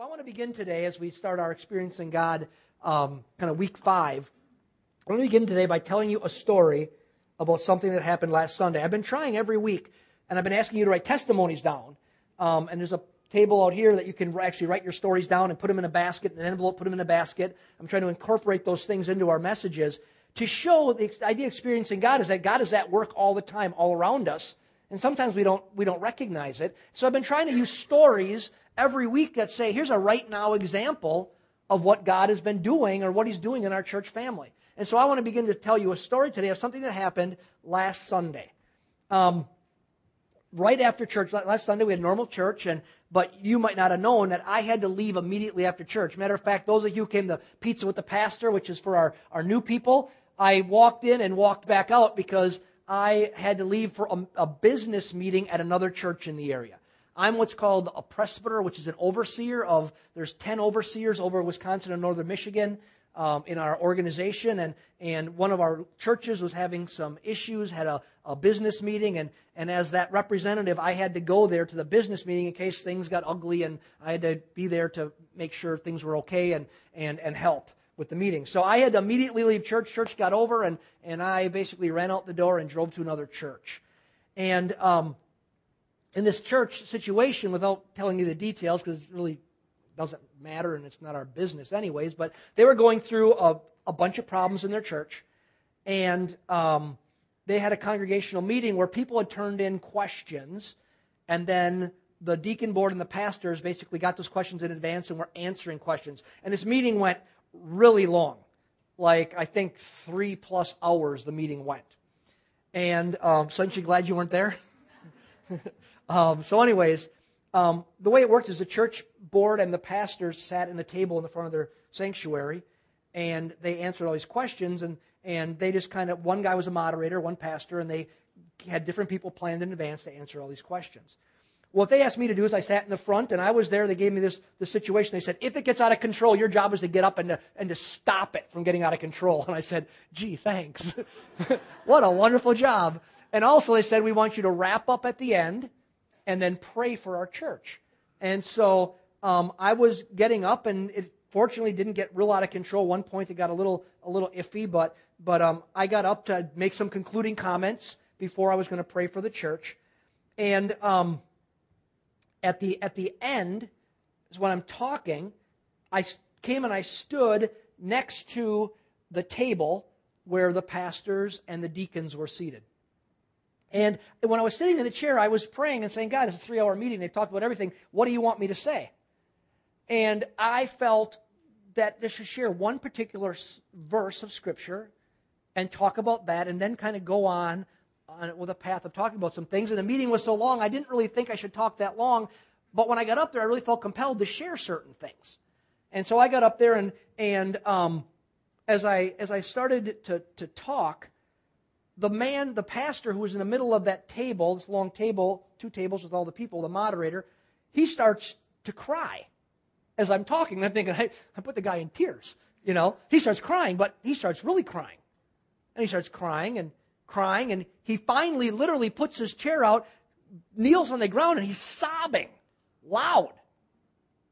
Well, I want to begin today as we start our Experiencing God um, kind of week five. I want to begin today by telling you a story about something that happened last Sunday. I've been trying every week, and I've been asking you to write testimonies down. Um, and there's a table out here that you can actually write your stories down and put them in a basket, an envelope, put them in a basket. I'm trying to incorporate those things into our messages to show the idea of experiencing God is that God is at work all the time, all around us. And sometimes we don't, we don't recognize it. So I've been trying to use stories every week that say, here's a right now example of what God has been doing or what He's doing in our church family. And so I want to begin to tell you a story today of something that happened last Sunday. Um, right after church, last Sunday we had normal church, and but you might not have known that I had to leave immediately after church. Matter of fact, those of you who came to Pizza with the Pastor, which is for our, our new people, I walked in and walked back out because I had to leave for a, a business meeting at another church in the area. I'm what's called a presbyter, which is an overseer of, there's 10 overseers over Wisconsin and northern Michigan um, in our organization. And, and one of our churches was having some issues, had a, a business meeting. And, and as that representative, I had to go there to the business meeting in case things got ugly. And I had to be there to make sure things were okay and, and, and help with the meeting. So I had to immediately leave church. Church got over, and, and I basically ran out the door and drove to another church. And um, in this church situation, without telling you the details, because it really doesn't matter and it's not our business anyways, but they were going through a, a bunch of problems in their church. And um, they had a congregational meeting where people had turned in questions, and then the deacon board and the pastors basically got those questions in advance and were answering questions. And this meeting went really long. Like, I think three plus hours the meeting went. And um, so aren't you glad you weren't there? Um, so, anyways, um, the way it worked is the church board and the pastors sat in a table in the front of their sanctuary, and they answered all these questions. And and they just kind of one guy was a moderator, one pastor, and they had different people planned in advance to answer all these questions. What they asked me to do is I sat in the front and I was there. They gave me this, this situation. They said, if it gets out of control, your job is to get up and to, and to stop it from getting out of control. And I said, gee, thanks. what a wonderful job. And also they said, we want you to wrap up at the end and then pray for our church. And so um, I was getting up, and it fortunately didn't get real out of control. One point it got a little a little iffy, but but um, I got up to make some concluding comments before I was going to pray for the church. And um, at the at the end is when I'm talking. I came and I stood next to the table where the pastors and the deacons were seated. And when I was sitting in the chair, I was praying and saying, God, it's a three hour meeting. They've talked about everything. What do you want me to say? And I felt that I should share one particular verse of Scripture and talk about that and then kind of go on, on with a path of talking about some things. And the meeting was so long, I didn't really think I should talk that long. But when I got up there, I really felt compelled to share certain things. And so I got up there and, and um, as, I, as I started to, to talk, the man, the pastor who was in the middle of that table, this long table, two tables with all the people, the moderator, he starts to cry as I'm talking. And I'm thinking, hey, I put the guy in tears. You know, he starts crying, but he starts really crying. And he starts crying and crying, and he finally literally puts his chair out, kneels on the ground, and he's sobbing loud.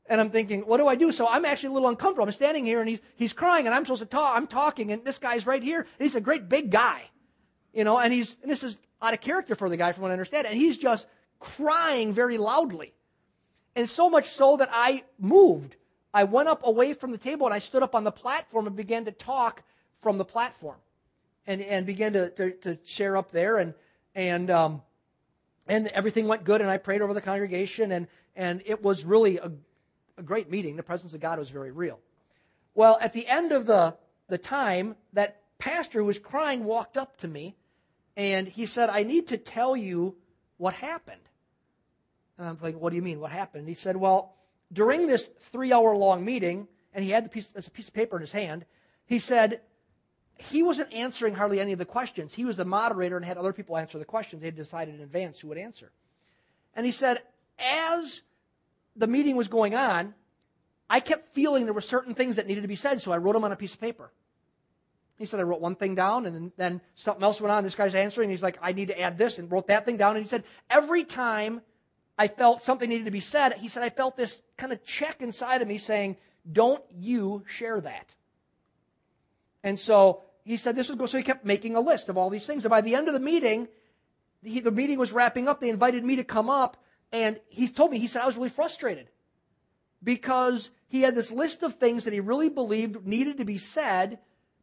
And I'm thinking, what do I do? So I'm actually a little uncomfortable. I'm standing here and he's, he's crying and I'm supposed to talk. I'm talking and this guy's right here. And he's a great big guy. You know, and he's, and this is out of character for the guy from what I understand, and he's just crying very loudly. And so much so that I moved. I went up away from the table and I stood up on the platform and began to talk from the platform and, and began to, to, to share up there and, and, um, and everything went good and I prayed over the congregation and, and it was really a, a great meeting. The presence of God was very real. Well, at the end of the, the time, that pastor who was crying walked up to me and he said, I need to tell you what happened. And I'm like, what do you mean? What happened? And he said, well, during this three hour long meeting, and he had the piece, a piece of paper in his hand, he said, he wasn't answering hardly any of the questions. He was the moderator and had other people answer the questions. They had decided in advance who would answer. And he said, as the meeting was going on, I kept feeling there were certain things that needed to be said, so I wrote them on a piece of paper. He said, I wrote one thing down, and then, something else went on. This guy's answering. He's like, I need to add this, and wrote that thing down. And he said, every time I felt something needed to be said. He said, I felt this kind of check inside of me saying, don't you share that. And so he said this would go, so he kept making a list of all these things. And by the end of the meeting, the, the meeting was wrapping up. They invited me to come up and he told me, he said, I was really frustrated because he had this list of things that he really believed needed to be said,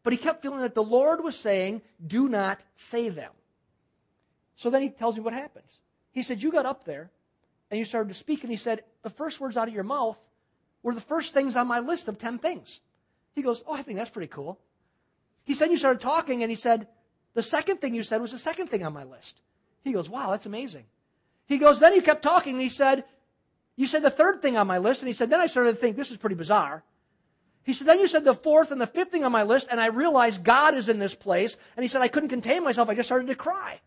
but he kept feeling that the Lord was saying, do not say them. So then he tells me what happens. He said, You got up there and you started to speak, and he said, The first words out of your mouth were the first things on my list of 10 things. He goes, Oh, I think that's pretty cool. He said, You started talking, and he said, The second thing you said was the second thing on my list. He goes, Wow, that's amazing. He goes, Then you kept talking, and he said, You said the third thing on my list, and he said, Then I started to think this is pretty bizarre. He said, Then you said the fourth and the fifth thing on my list, and I realized God is in this place. And he said, I couldn't contain myself. I just started to cry.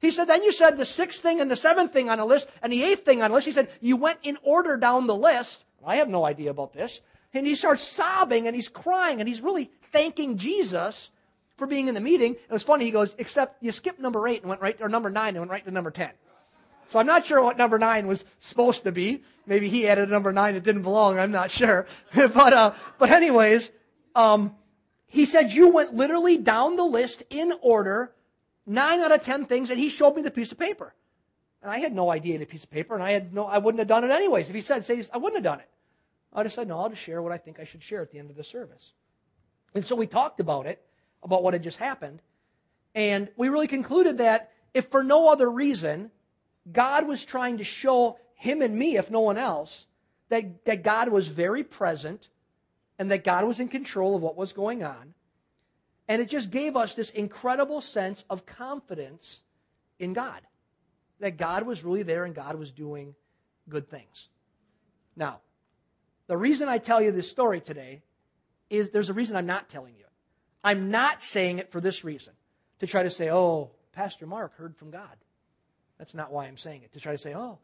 He said, Then you said the sixth thing and the seventh thing on the list, and the eighth thing on the list. He said, You went in order down the list. I have no idea about this. And he starts sobbing and he's crying and he's really thanking Jesus for being in the meeting. It was funny. He goes, except you skipped number eight and went right, or number nine and went right to number 10. So I'm not sure what number nine was supposed to be. Maybe he added a number nine that didn't belong. I'm not sure. but, uh, but anyways, um, he said you went literally down the list in order, nine out of ten things, and he showed me the piece of paper. And I had no idea the piece of paper, and I had no, I wouldn't have done it anyways. If he said, say, I wouldn't have done it. I just said, no, I'll just share what I think I should share at the end of the service. And so we talked about it, about what had just happened. And we really concluded that if for no other reason, God was trying to show him and me, if no one else, that, that God was very present and that God was in control of what was going on. And it just gave us this incredible sense of confidence in God. That God was really there and God was doing good things. Now, the reason I tell you this story today is there's a reason I'm not telling you. I'm not saying it for this reason to try to say, oh, Pastor Mark heard from God. That's not why I'm saying it. To try to say, oh,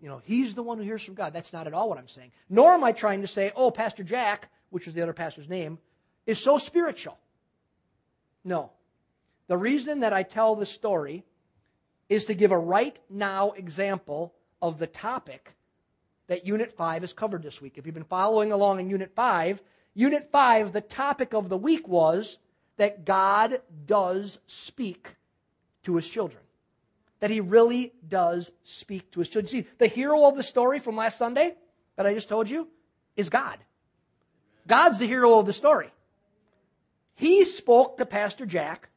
you know, he's the one who hears from God. That's not at all what I'm saying. Nor am I trying to say, oh, Pastor Jack, which is the other pastor's name, is so spiritual. No. The reason that I tell this story is to give a right now example of the topic that Unit 5 has covered this week. If you've been following along in Unit 5, Unit 5, the topic of the week was that God does speak to his children. That he really does speak to his children. See, the hero of the story from last Sunday that I just told you is God. God's the hero of the story. He spoke to Pastor Jack,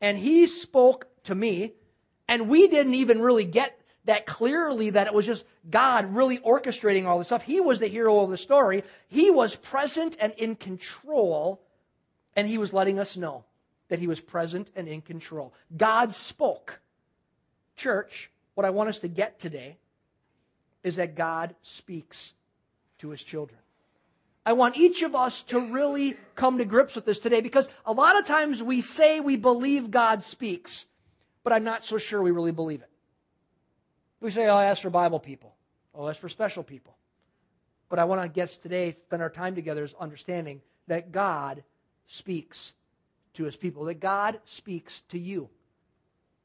and he spoke to me, and we didn't even really get that clearly that it was just God really orchestrating all this stuff. He was the hero of the story. He was present and in control, and he was letting us know that he was present and in control. God spoke. Church, what I want us to get today is that God speaks to his children. I want each of us to really come to grips with this today because a lot of times we say we believe God speaks, but I'm not so sure we really believe it. We say, oh, that's for Bible people. Oh, that's for special people. But I want to get today, spend our time together, is understanding that God speaks to his people, that God speaks to you,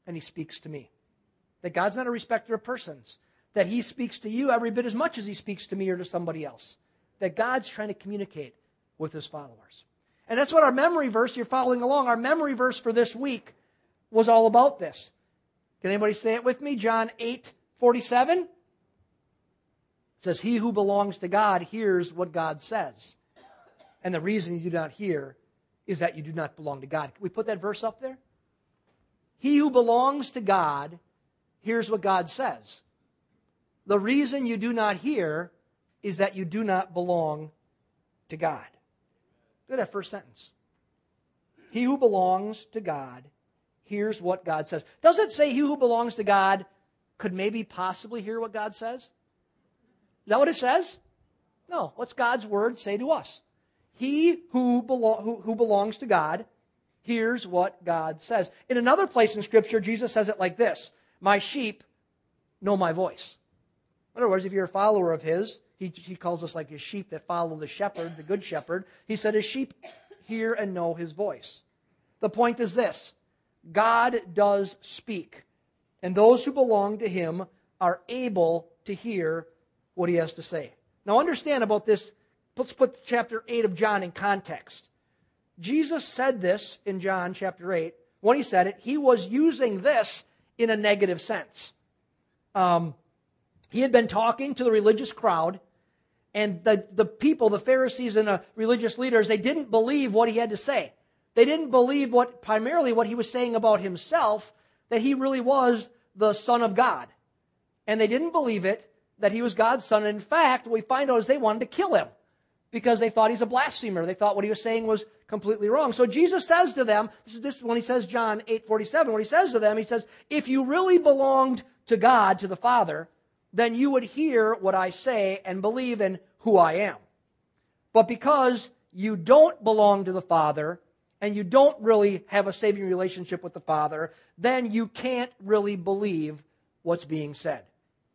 and he speaks to me. That God's not a respecter of persons, that he speaks to you every bit as much as he speaks to me or to somebody else. That God's trying to communicate with his followers. And that's what our memory verse, you're following along, our memory verse for this week was all about this. Can anybody say it with me? John 8, 47 says, He who belongs to God hears what God says. And the reason you do not hear is that you do not belong to God. Can we put that verse up there? He who belongs to God hears what God says. The reason you do not hear is that you do not belong to God. Look at that first sentence. He who belongs to God hears what God says. Does it say he who belongs to God could maybe possibly hear what God says? Is that what it says? No. What's God's word say to us? He who, belo- who, who belongs to God hears what God says. In another place in Scripture, Jesus says it like this My sheep know my voice. In other words, if you're a follower of His, he, he calls us like his sheep that follow the shepherd, the good shepherd. He said his sheep hear and know his voice. The point is this God does speak and those who belong to him are able to hear what he has to say. Now, understand about this. Let's put chapter 8 of John in context. Jesus said this in John chapter 8. When he said it, he was using this in a negative sense. Um, he had been talking to the religious crowd, and the, the people, the Pharisees and the religious leaders, they didn't believe what he had to say. They didn't believe what primarily what he was saying about himself, that he really was the Son of God. And they didn't believe it that he was God's son. And in fact, what we find out is they wanted to kill him because they thought he's a blasphemer. They thought what he was saying was completely wrong. So Jesus says to them, this is this when he says John 8:47, what he says to them, he says, "If you really belonged to God, to the Father, then you would hear what I say and believe in who I am. But because you don't belong to the Father and you don't really have a saving relationship with the Father, then you can't really believe what's being said.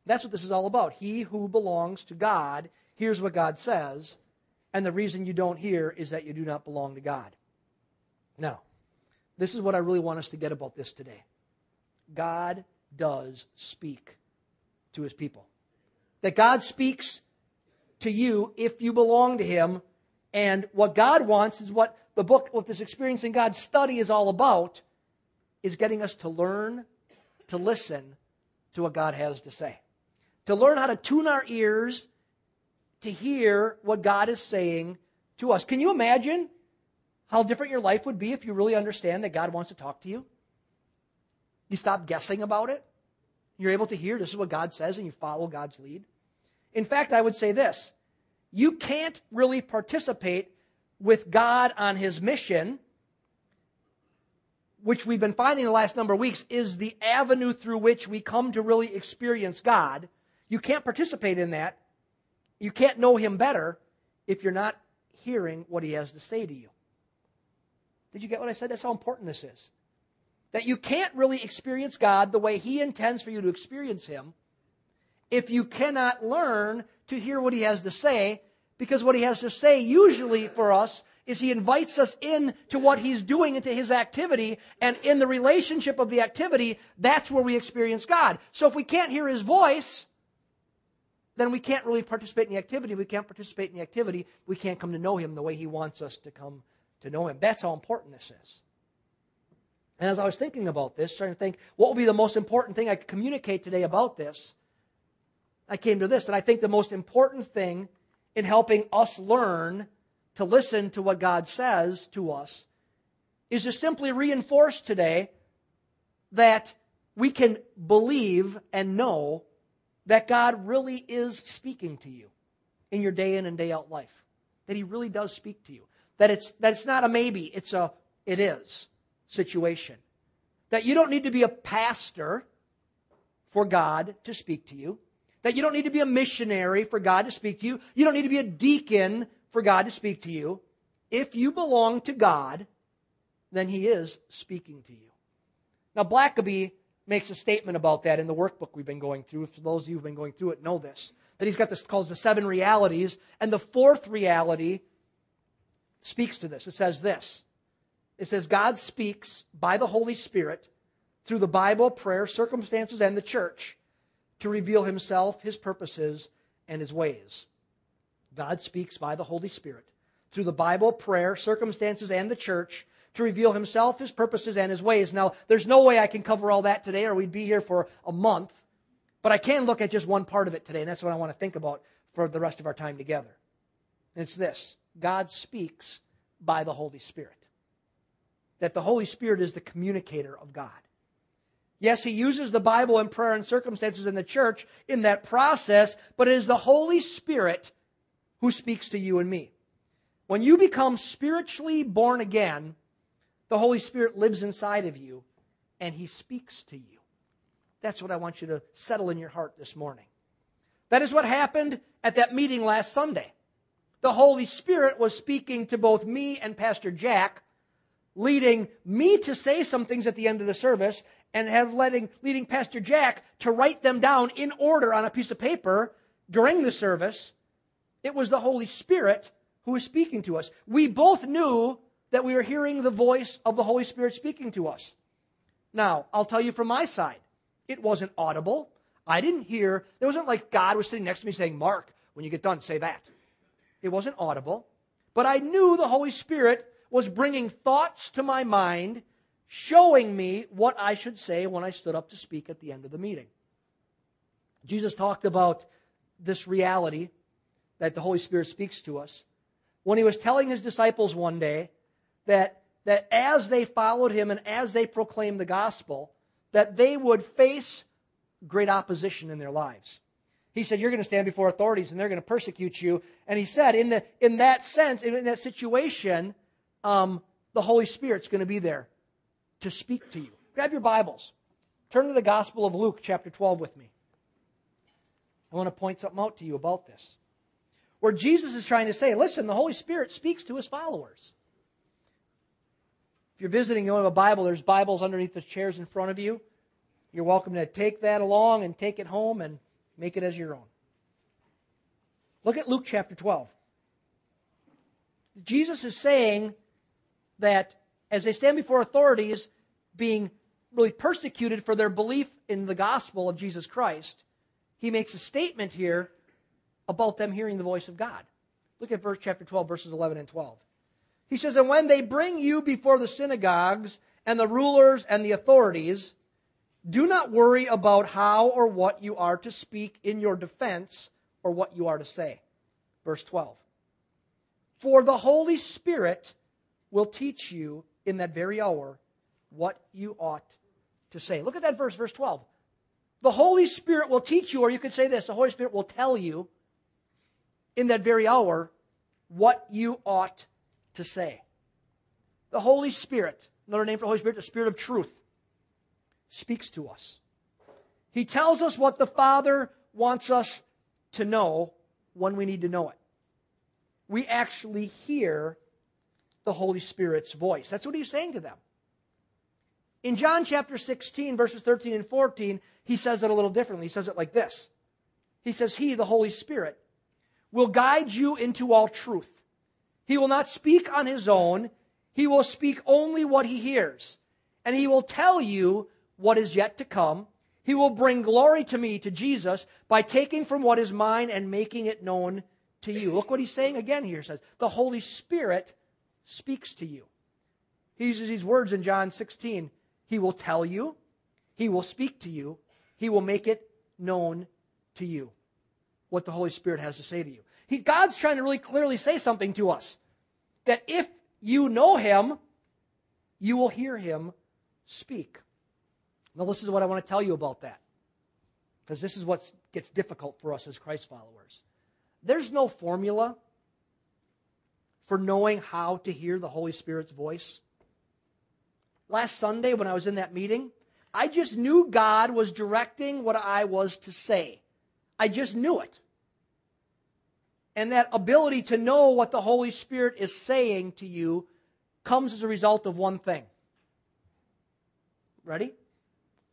That's what this is all about. He who belongs to God hears what God says, and the reason you don't hear is that you do not belong to God. Now, this is what I really want us to get about this today. God does speak to his people. That God speaks to you if you belong to him. And what God wants is what the book, what this Experiencing God study is all about, is getting us to learn to listen to what God has to say. To learn how to tune our ears to hear what God is saying to us. Can you imagine how different your life would be if you really understand that God wants to talk to you? You stop guessing about it. You're able to hear this is what God says and you follow God's lead. In fact, I would say this you can't really participate with God on his mission, which we've been finding the last number of weeks is the avenue through which we come to really experience God. You can't participate in that. You can't know him better if you're not hearing what he has to say to you. Did you get what I said? That's how important this is. That you can't really experience God the way He intends for you to experience Him if you cannot learn to hear what He has to say, because what He has to say usually for us is He invites us in to what He's doing into His activity, and in the relationship of the activity, that's where we experience God. So if we can't hear His voice, then we can't really participate in the activity. We can't participate in the activity. We can't come to know Him the way He wants us to come to know Him. That's how important this is. And as I was thinking about this, trying to think what will be the most important thing I could communicate today about this, I came to this that I think the most important thing in helping us learn to listen to what God says to us is to simply reinforce today that we can believe and know that God really is speaking to you in your day in and day out life. That He really does speak to you. That it's, that it's not a maybe, it's a, it is situation. That you don't need to be a pastor for God to speak to you. That you don't need to be a missionary for God to speak to you. You don't need to be a deacon for God to speak to you. If you belong to God, then He is speaking to you. Now, Blackaby makes a statement about that in the workbook we've been going through. For those of you who've been going through it, know this. That he's got this called the seven realities, and the fourth reality speaks to this. It says this it says God speaks by the Holy Spirit through the Bible, prayer, circumstances, and the church to reveal himself, his purposes, and his ways. God speaks by the Holy Spirit through the Bible, prayer, circumstances, and the church to reveal himself, his purposes, and his ways. Now, there's no way I can cover all that today, or we'd be here for a month. But I can look at just one part of it today, and that's what I want to think about for the rest of our time together. And it's this God speaks by the Holy Spirit that the Holy Spirit is the communicator of God. Yes, he uses the Bible and prayer and circumstances in the church in that process, but it is the Holy Spirit who speaks to you and me. When you become spiritually born again, the Holy Spirit lives inside of you and he speaks to you. That's what I want you to settle in your heart this morning. That is what happened at that meeting last Sunday. The Holy Spirit was speaking to both me and Pastor Jack leading me to say some things at the end of the service and have letting, leading Pastor Jack to write them down in order on a piece of paper during the service. It was the Holy Spirit who was speaking to us. We both knew that we are hearing the voice of the Holy Spirit speaking to us. Now, I'll tell you from my side, it wasn't audible. I didn't hear, it wasn't like God was sitting next to me saying, Mark, when you get done, say that. It wasn't audible. But I knew the Holy Spirit was bringing thoughts to my mind, showing me what I should say when I stood up to speak at the end of the meeting. Jesus talked about this reality that the Holy Spirit speaks to us when he was telling his disciples one day that, that as they followed him and as they proclaimed the gospel, that they would face great opposition in their lives. He said, You're going to stand before authorities and they're going to persecute you. And he said, in, the, in that sense, in, that situation, um, the Holy Spirit's going to be there to speak to you. Grab your Bibles. Turn to the Gospel of Luke, chapter 12, with me. I want to point something out to you about this. Where Jesus is trying to say, listen, the Holy Spirit speaks to his followers. If you're visiting, you don't have a Bible, there's Bibles underneath the chairs in front of you. You're welcome to take that along and take it home and make it as your own. Look at Luke chapter 12. Jesus is saying that as they stand before authorities being really persecuted for their belief in the gospel of Jesus Christ, he makes a statement here about them hearing the voice of God. Look at verse chapter 12 verses 11 and 12. He says, "And when they bring you before the synagogues and the rulers and the authorities, do not worry about how or what you are to speak in your defense or what you are to say. Verse 12. For the Holy Spirit will teach you in that very hour what you ought to say. Look at that verse, verse 12. The Holy Spirit will teach you, or you could say this the Holy Spirit will tell you in that very hour what you ought to say. The Holy Spirit, another name for the Holy Spirit, the Spirit of truth speaks to us. He tells us what the Father wants us to know when we need to know it. We actually hear the Holy Spirit's voice. That's what he's saying to them. In John chapter 16, verses 13 and 14, he says it a little differently. He says it like this He says, He, the Holy Spirit, will guide you into all truth. He will not speak on his own, he will speak only what he hears. And he will tell you what is yet to come. He will bring glory to me, to Jesus, by taking from what is mine and making it known to you. Look what he's saying again here. He says, The Holy Spirit speaks to you. He uses these words in John 16. He will tell you, He will speak to you, He will make it known to you what the Holy Spirit has to say to you. He, God's trying to really clearly say something to us that if you know Him, you will hear Him speak. Now, this is what I want to tell you about that. Because this is what gets difficult for us as Christ followers. There's no formula for knowing how to hear the Holy Spirit's voice. Last Sunday, when I was in that meeting, I just knew God was directing what I was to say. I just knew it. And that ability to know what the Holy Spirit is saying to you comes as a result of one thing. Ready?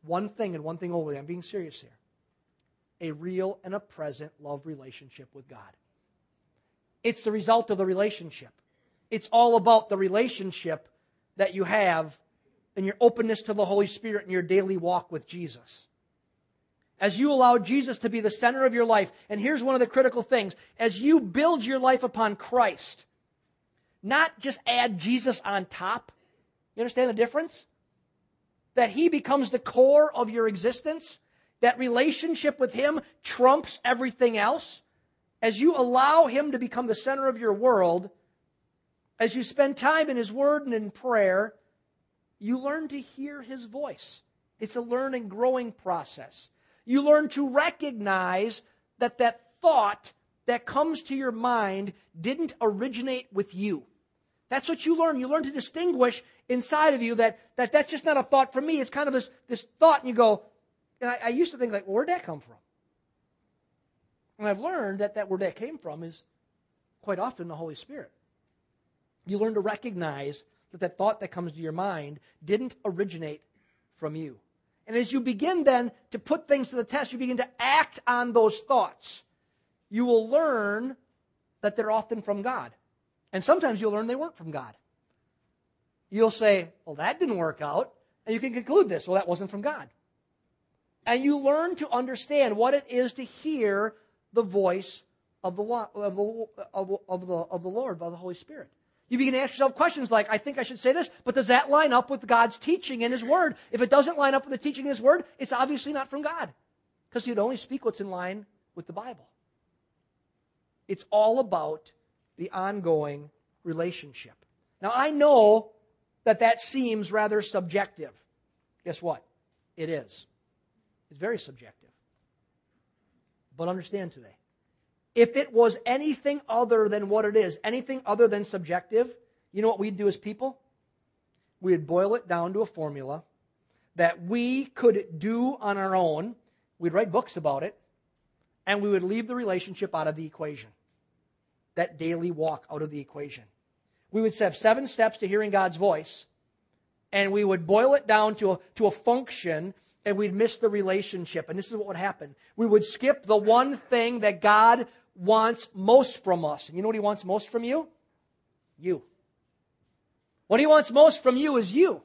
one thing and one thing only. I'm being serious here. A real and a present love relationship with God. It's the result of the relationship. It's all about the relationship that you have and your openness to the Holy Spirit in your daily walk with Jesus. As you allow Jesus to be the center of your life, and here's one of the critical things as you build your life upon Christ, not just add Jesus on top. You understand the difference? that He becomes the core of your existence, that relationship with Him trumps everything else, as you allow Him to become the center of your world, as you spend time in His Word and in prayer, you learn to hear His voice. It's a learning, growing process. You learn to recognize that that thought that comes to your mind didn't originate with you. That's what you learn. You learn to distinguish inside of you that, that that's just not a thought for me. It's kind of this, this thought, and you go, and I, I used to think, like, well, where'd that come from? And I've learned that that where that came from is quite often the Holy Spirit. You learn to recognize that that thought that comes to your mind didn't originate from you. And as you begin then to put things to the test, you begin to act on those thoughts. You will learn that they're often from God. And sometimes you'll learn they weren't from God. You'll say, well, that didn't work out. And you can conclude this. Well, that wasn't from God. and you learn to understand what it is to hear the voice of the, of the, of, of the, of the Lord by the Holy Spirit. You begin to ask yourself questions like, I think I should say this, but does that line up with God's teaching in His Word? If it doesn't line up with the teaching in His Word, it's obviously not from God. Because He'd only speak what's in line with the Bible. It's all about the ongoing relationship. Now, I know that that seems rather subjective. Guess what? It is. It's very subjective. But understand today if it was anything other than what it is, anything other than subjective, you know what we'd do as people? We'd boil it down to a formula that we could do on our own. We'd write books about it, and we would leave the relationship out of the equation. That daily walk out of the equation. We would have seven steps to hearing God's voice, and we would boil it down to a, to a function and we'd miss the relationship. And this is what would happen. We would skip the one thing that God wants most from us. And you know what he wants most from you? You. What he wants most from you is you.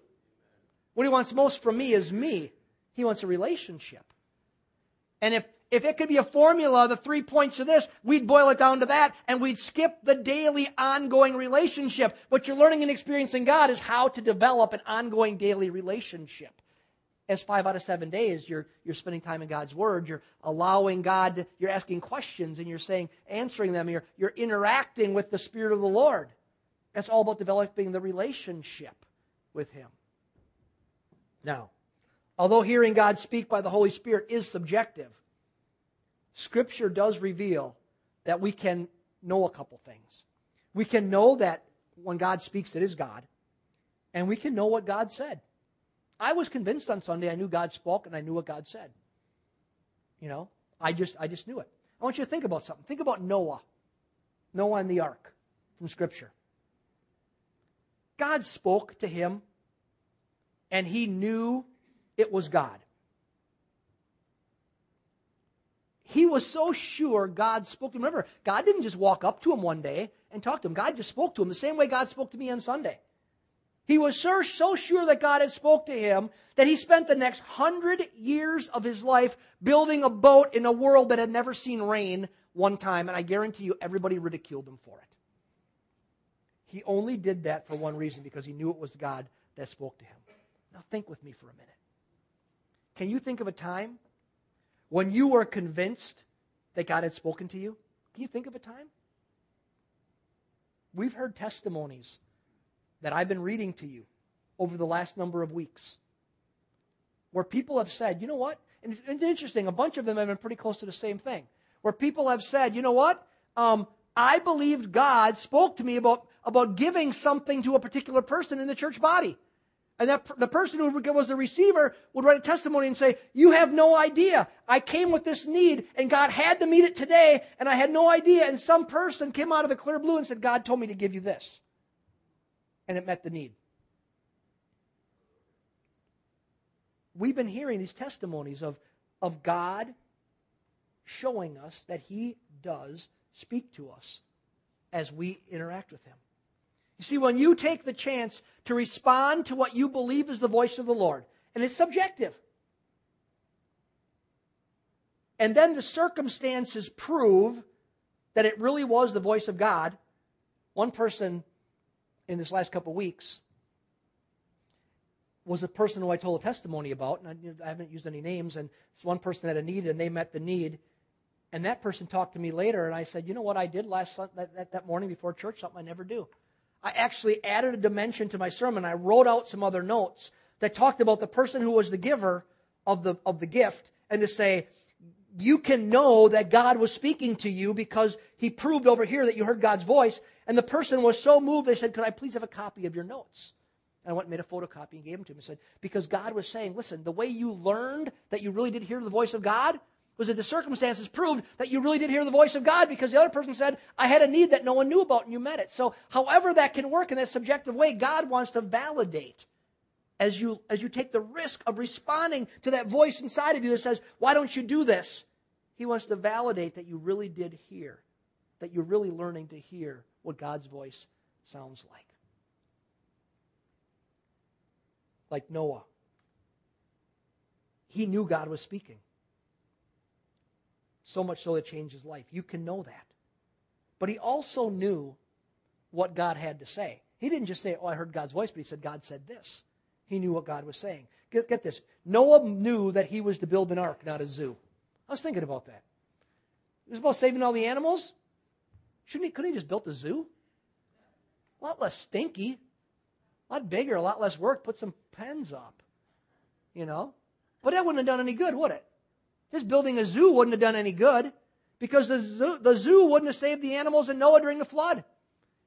What he wants most from me is me. He wants a relationship. And if, if it could be a formula, the three points of this, we'd boil it down to that and we'd skip the daily ongoing relationship. What you're learning and experiencing God is how to develop an ongoing daily relationship as five out of seven days you're, you're spending time in God's Word, you're allowing God, to, you're asking questions and you're saying, answering them, you're, you're interacting with the Spirit of the Lord. That's all about developing the relationship with Him. Now, although hearing God speak by the Holy Spirit is subjective, Scripture does reveal that we can know a couple things. We can know that when God speaks, it is God, and we can know what God said. I was convinced on Sunday I knew God spoke and I knew what God said. You know, I just I just knew it. I want you to think about something. Think about Noah. Noah and the ark from Scripture. God spoke to him and he knew it was God. He was so sure God spoke to him. Remember, God didn't just walk up to him one day and talk to him. God just spoke to him the same way God spoke to me on Sunday. He was so, so sure that God had spoke to him that he spent the next hundred years of his life building a boat in a world that had never seen rain one time, and I guarantee you everybody ridiculed him for it. He only did that for one reason, because he knew it was God that spoke to him. Now think with me for a minute. Can you think of a time when you were convinced that God had spoken to you? Can you think of a time? We've heard testimonies that I've been reading to you over the last number of weeks, where people have said, you know what? And it's interesting, a bunch of them have been pretty close to the same thing, where people have said, you know what? Um, I believed God spoke to me about, about giving something to a particular person in the church body. And that the person who was the receiver would write a testimony and say, You have no idea. I came with this need and God had to meet it today and I had no idea. And some person came out of the clear blue and said, God told me to give you this and it met the need. We've been hearing these testimonies of, of God showing us that He does speak to us as we interact with Him. You see, when you take the chance to respond to what you believe is the voice of the Lord, and it's subjective, and then the circumstances prove that it really was the voice of God. One person in this last couple weeks was a person who I told a testimony about, and I, haven't used any names, and it's one person that had a need, and they met the need. And that person talked to me later, and I said, You know what I did last that, that, that morning before church? Something I never do. I actually added a dimension to my sermon. I wrote out some other notes that talked about the person who was the giver of the, of the gift, and to say, you can know that God was speaking to you because he proved over here that you heard God's voice. And the person was so moved, they said, Could I please have a copy of your notes? And I went and made a photocopy and gave them to him and said, Because God was saying, Listen, the way you learned that you really did hear the voice of God was that the circumstances proved that you really did hear the voice of God because the other person said, I had a need that no one knew about and you met it. So, however that can work in that subjective way, God wants to validate as you, as you take the risk of responding to that voice inside of you that says, Why don't you do this? He wants to validate that you really did hear, that you're really learning to hear what God's voice sounds like. Like Noah. he knew God was speaking. So much so it changed his life. You can know that. But he also knew what God had to say. He didn't just say, Oh, I heard God's voice, but he said, God said this. He knew what God was saying. Get, get this. Noah knew that he was to build an ark, not a zoo. I was thinking about that. It was about saving all the animals. Shouldn't he, couldn't he just built a zoo? A lot less stinky, a lot bigger, a lot less work. Put some pens up, you know. But that wouldn't have done any good, would it? Just building a zoo wouldn't have done any good because the zoo, the zoo wouldn't have saved the animals and Noah during the flood.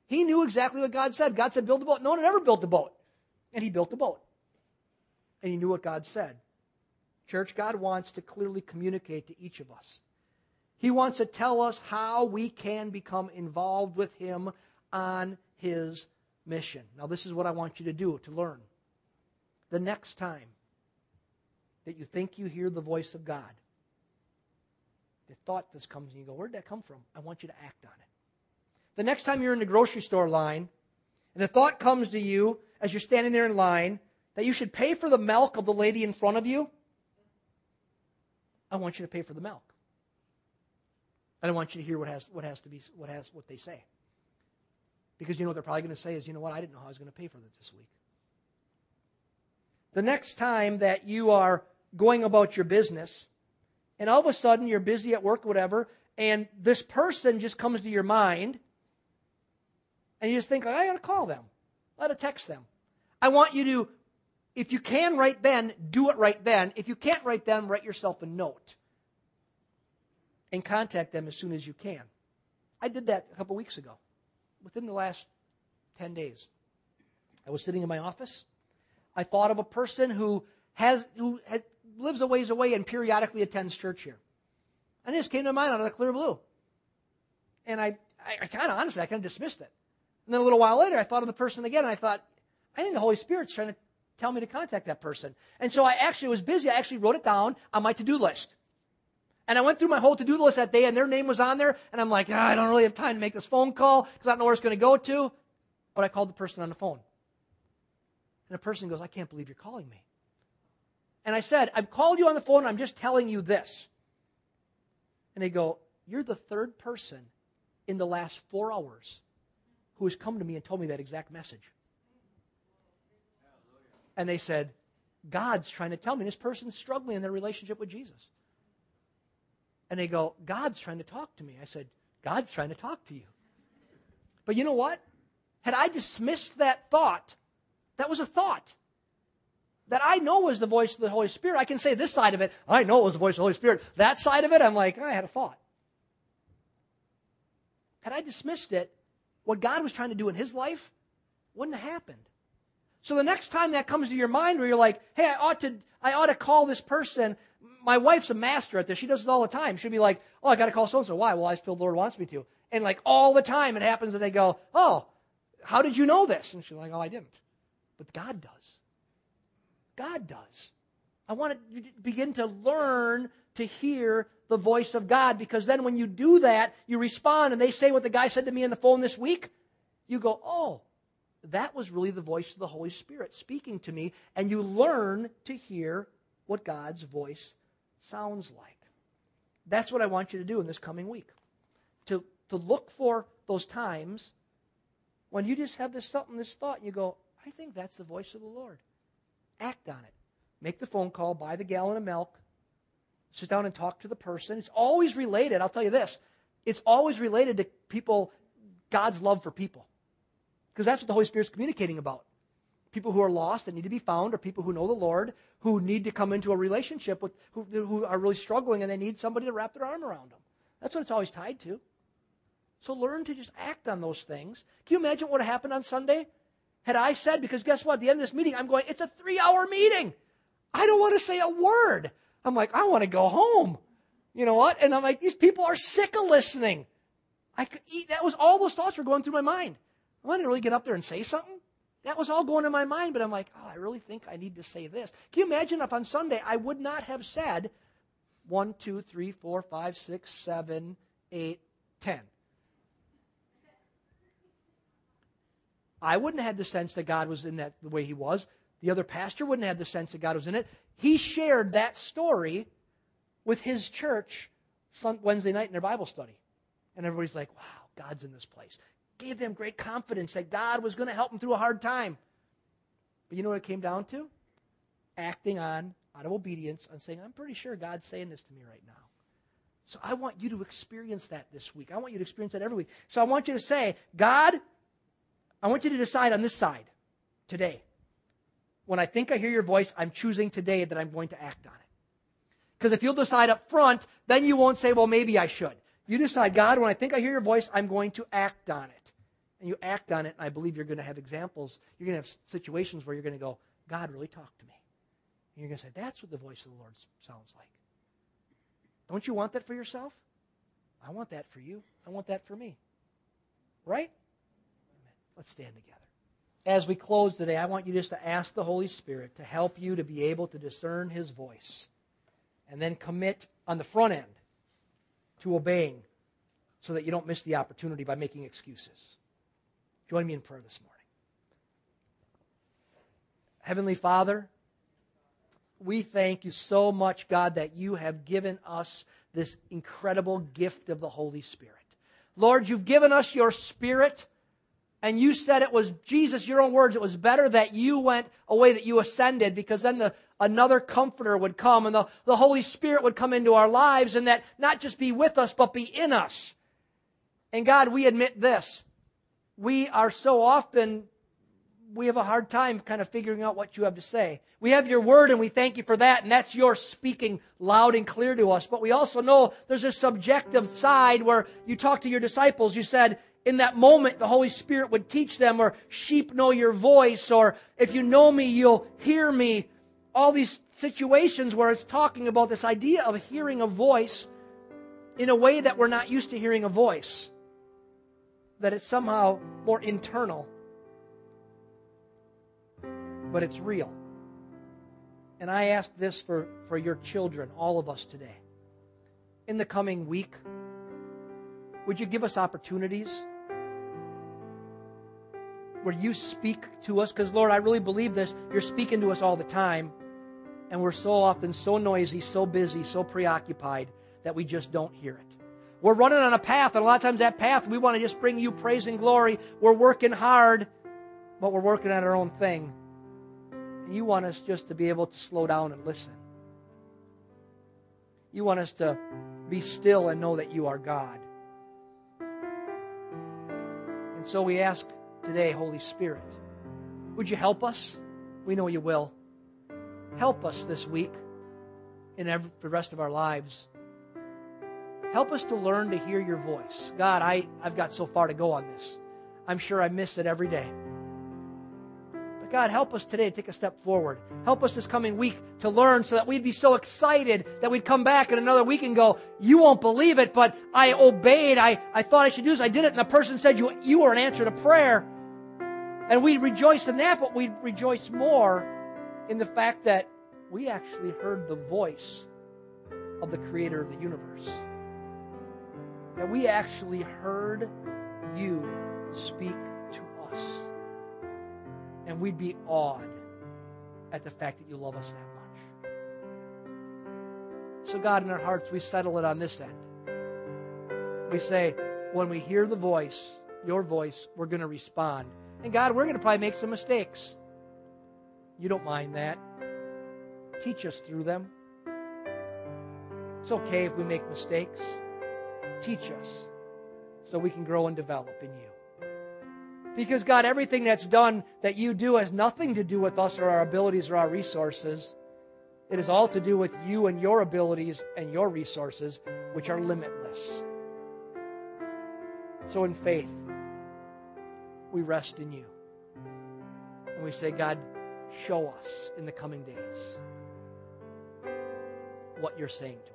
He knew exactly what God said. God said, build a boat. No one had ever built a boat. And he built a boat. And he knew what God said. Church, God wants to clearly communicate to each of us. He wants to tell us how we can become involved with Him on His mission. Now, this is what I want you to do to learn. The next time that you think you hear the voice of God, the thought this comes and you go, Where did that come from? I want you to act on it. The next time you're in the grocery store line and the thought comes to you as you're standing there in line that you should pay for the milk of the lady in front of you, I want you to pay for the milk. And I don't want you to hear what has, what has to be what has what they say. Because you know what they're probably going to say is, you know what, I didn't know how I was going to pay for this this week. The next time that you are going about your business, and all of a sudden you're busy at work or whatever, and this person just comes to your mind, and you just think, I got to call them. I got to text them. I want you to, if you can right then, do it right then. If you can't right then, write yourself a note and contact them as soon as you can. I did that a couple weeks ago, within the last 10 days. I was sitting in my office. I thought of a person who has who had, lives a ways away and periodically attends church here. And this came to mind out of the clear blue. And I, I, I kind of honestly, I kind of dismissed it. And then a little while later, I thought of the person again, and I thought, I think the Holy Spirit's trying to tell me to contact that person. And so I actually was busy. I actually wrote it down on my to-do list. And I went through my whole to-do list that day, and their name was on there. And I'm like, ah, I don't really have time to make this phone call because I don't know where it's going to go to. But I called the person on the phone. And the person goes, I can't believe you're calling me. And I said, I've called you on the phone. And I'm just telling you this. And they go, You're the third person in the last four hours who has come to me and told me that exact message. And they said, God's trying to tell me this person's struggling in their relationship with Jesus. And they go, God's trying to talk to me. I said, God's trying to talk to you. But you know what? Had I dismissed that thought, that was a thought that I know was the voice of the Holy Spirit. I can say this side of it, I know it was the voice of the Holy Spirit. That side of it, I'm like, I had a thought. Had I dismissed it, what God was trying to do in his life wouldn't have happened. So the next time that comes to your mind where you're like, hey, I ought to, I ought to call this person. My wife's a master at this. She does it all the time. She'll be like, oh, I got to call so and so. Why? Well, I feel the Lord wants me to. And like all the time it happens and they go, oh, how did you know this? And she's like, oh, I didn't. But God does. God does. I want to begin to learn to hear the voice of God because then when you do that, you respond and they say what the guy said to me on the phone this week. You go, oh, that was really the voice of the Holy Spirit speaking to me. And you learn to hear what God's voice sounds like. That's what I want you to do in this coming week. To, to look for those times when you just have this something, this thought, and you go, I think that's the voice of the Lord. Act on it. Make the phone call, buy the gallon of milk, sit down and talk to the person. It's always related. I'll tell you this. It's always related to people, God's love for people. Because that's what the Holy Spirit's communicating about. People who are lost that need to be found, or people who know the Lord, who need to come into a relationship with, who, who are really struggling and they need somebody to wrap their arm around them. That's what it's always tied to. So learn to just act on those things. Can you imagine what happened on Sunday? Had I said, because guess what? At the end of this meeting, I'm going, it's a three hour meeting. I don't want to say a word. I'm like, I want to go home. You know what? And I'm like, these people are sick of listening. I could eat. That was all those thoughts were going through my mind. I wanted to really get up there and say something. That was all going in my mind, but I'm like, oh, I really think I need to say this. Can you imagine if on Sunday I would not have said one, two, three, four, five, six, seven, eight, ten? I wouldn't have had the sense that God was in that the way He was. The other pastor wouldn't have the sense that God was in it. He shared that story with his church Wednesday night in their Bible study. And everybody's like, wow, God's in this place. Gave them great confidence that God was going to help them through a hard time. But you know what it came down to? Acting on, out of obedience, and saying, I'm pretty sure God's saying this to me right now. So I want you to experience that this week. I want you to experience that every week. So I want you to say, God, I want you to decide on this side today. When I think I hear your voice, I'm choosing today that I'm going to act on it. Because if you'll decide up front, then you won't say, well, maybe I should. You decide, God, when I think I hear your voice, I'm going to act on it. And you act on it, and I believe you're going to have examples. You're going to have situations where you're going to go, God really talked to me. And you're going to say, that's what the voice of the Lord sounds like. Don't you want that for yourself? I want that for you. I want that for me. Right? Let's stand together. As we close today, I want you just to ask the Holy Spirit to help you to be able to discern His voice and then commit on the front end to obeying so that you don't miss the opportunity by making excuses. Join me in prayer this morning. Heavenly Father, we thank you so much, God, that you have given us this incredible gift of the Holy Spirit. Lord, you've given us your Spirit, and you said it was, Jesus, your own words, it was better that you went away, that you ascended, because then the, another comforter would come and the, the Holy Spirit would come into our lives and that not just be with us, but be in us. And God, we admit this. We are so often we have a hard time kind of figuring out what you have to say. We have your word and we thank you for that, and that's your speaking loud and clear to us. But we also know there's a subjective side where you talk to your disciples. You said, in that moment, the Holy Spirit would teach them, or sheep know your voice, or if you know me, you'll hear me. All these situations where it's talking about this idea of hearing a voice in a way that we're not used to hearing a voice, that it's somehow more internal but it's real. And I ask this for, for your children, all of us today. In the coming week, would you give us opportunities where you speak to us? Because, Lord, I really believe this. You're speaking to us all the time. And we're so often so noisy, so busy, so preoccupied that we just don't hear it. We're running on a path, and a lot of times that path, we want to just bring you praise and glory. We're working hard, but we're working on our own thing. And you want us just to be able to slow down and listen. You want us to be still and know that you are God. And so we ask today, Holy Spirit, would you help us? We know you will. Help us this week and every, the rest of our lives. Help us to learn to hear your voice. God, I, I've got so far to go on this. I'm sure I miss it every day. But God, help us today to take a step forward. Help us this coming week to learn so that we'd be so excited that we'd come back in another week and go, you won't believe it, but I obeyed. I, I thought I should do this. I did it. And the person said you, you were an answer to prayer. And we rejoice in that, but we rejoice more in the fact that we actually heard the voice of the creator of the universe. That we actually heard you speak to us. and we'd be awed at the fact that you love us that much. So, God, in our hearts, we settle it on this end. We say, when we hear the voice, your voice, we're going to respond. And God, we're going to probably make some mistakes. You don't mind that. Teach us through them. It's okay if we make mistakes. Teach us so we can grow and develop in you. Because, God, everything that's done that you do has nothing to do with us or our abilities or our resources. It is all to do with you and your abilities and your resources, which are limitless. So, in faith, we rest in you. And we say, God, show us in the coming days what you're saying to us.